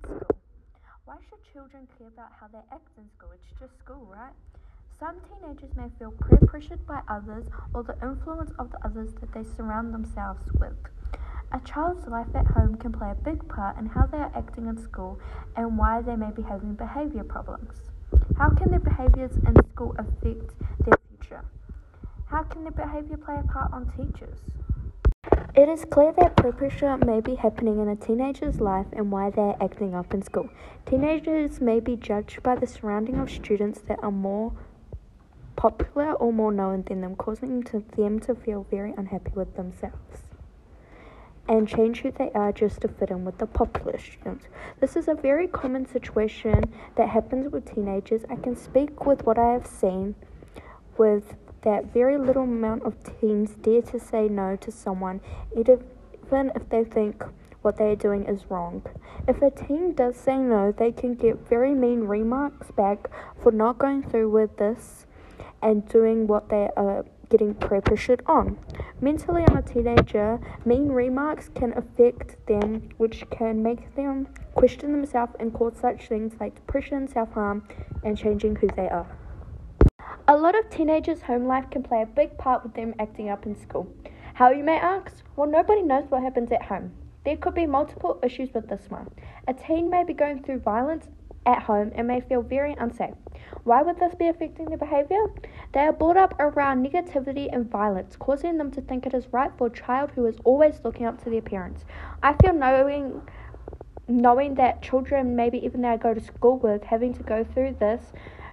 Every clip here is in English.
school. Why should children care about how they act in school? It's just school, right? Some teenagers may feel peer pressured by others or the influence of the others that they surround themselves with. A child's life at home can play a big part in how they are acting in school and why they may be having behavior problems. How can their behaviors in school affect their future? How can their behavior play a part on teachers? It is clear that pressure may be happening in a teenager's life and why they are acting up in school. Teenagers may be judged by the surrounding of students that are more popular or more known than them, causing to them to feel very unhappy with themselves and change who they are just to fit in with the popular students. This is a very common situation that happens with teenagers. I can speak with what I have seen with that very little amount of teens dare to say no to someone, even if they think what they are doing is wrong. If a teen does say no, they can get very mean remarks back for not going through with this and doing what they are getting pressured on. Mentally, on a teenager, mean remarks can affect them, which can make them question themselves and cause such things like depression, self harm, and changing who they are. A lot of teenagers' home life can play a big part with them acting up in school. How, you may ask? Well, nobody knows what happens at home. There could be multiple issues with this one. A teen may be going through violence at home and may feel very unsafe. Why would this be affecting their behavior? They are brought up around negativity and violence, causing them to think it is right for a child who is always looking up to their parents. I feel knowing knowing that children, maybe even that I go to school with, having to go through this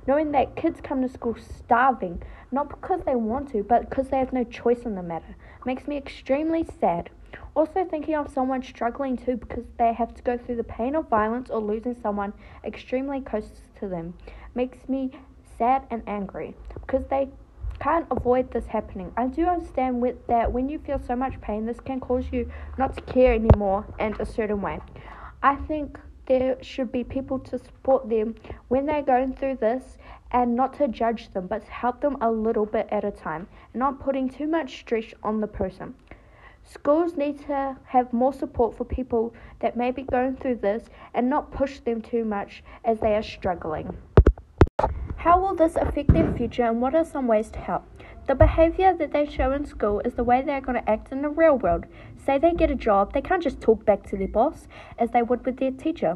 knowing that kids come to school starving, not because they want to, but because they have no choice in the matter, makes me extremely sad. Also, thinking of someone struggling too because they have to go through the pain of violence or losing someone extremely close to them makes me sad and angry because they can't avoid this happening. I do understand with that when you feel so much pain, this can cause you not to care anymore in a certain way. I think there should be people to support them when they're going through this and not to judge them, but to help them a little bit at a time not putting too much stress on the person. Schools need to have more support for people that may be going through this and not push them too much as they are struggling. How will this affect their future and what are some ways to help? The behavior that they show in school is the way they're going to act in the real world. Say they get a job, they can't just talk back to their boss as they would with their teacher.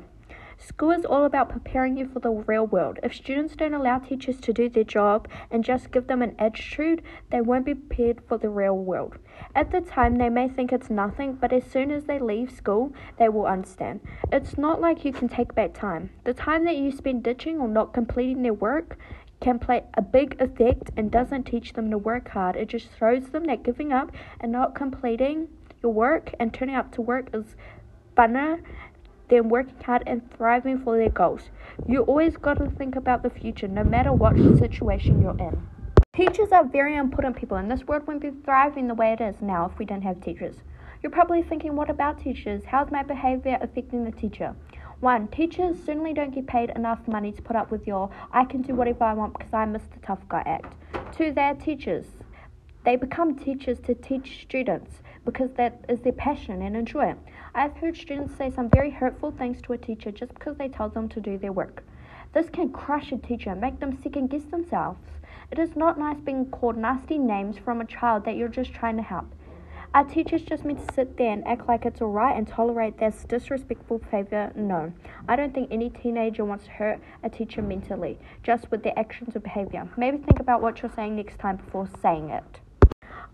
School is all about preparing you for the real world. If students don't allow teachers to do their job and just give them an attitude, they won't be prepared for the real world. At the time, they may think it's nothing, but as soon as they leave school, they will understand. It's not like you can take back time. The time that you spend ditching or not completing their work can play a big effect and doesn't teach them to work hard. It just throws them that giving up and not completing your work and turning up to work is funner than working hard and thriving for their goals. You always got to think about the future no matter what situation you're in. Teachers are very important people, and this world wouldn't be thriving the way it is now if we didn't have teachers. You're probably thinking, what about teachers? How's my behavior affecting the teacher? One, teachers certainly don't get paid enough money to put up with your I can do whatever I want because I'm Mr. Tough Guy act. Two, they're teachers. They become teachers to teach students because that is their passion and enjoy it. I've heard students say some very hurtful things to a teacher just because they told them to do their work. This can crush a teacher make them second guess themselves. It is not nice being called nasty names from a child that you're just trying to help. Our teachers just meant to sit there and act like it's alright and tolerate this disrespectful behavior? No. I don't think any teenager wants to hurt a teacher mentally, just with their actions or behavior. Maybe think about what you're saying next time before saying it.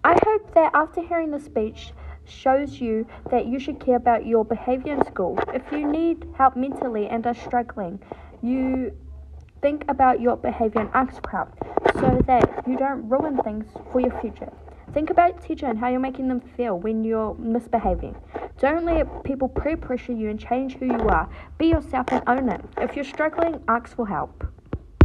I hope that after hearing the speech, shows you that you should care about your behavior in school. If you need help mentally and are struggling, you think about your behavior and ask for help so that you don't ruin things for your future. Think about teacher and how you're making them feel when you're misbehaving. Don't let people pre pressure you and change who you are. Be yourself and own it. If you're struggling, ask for help.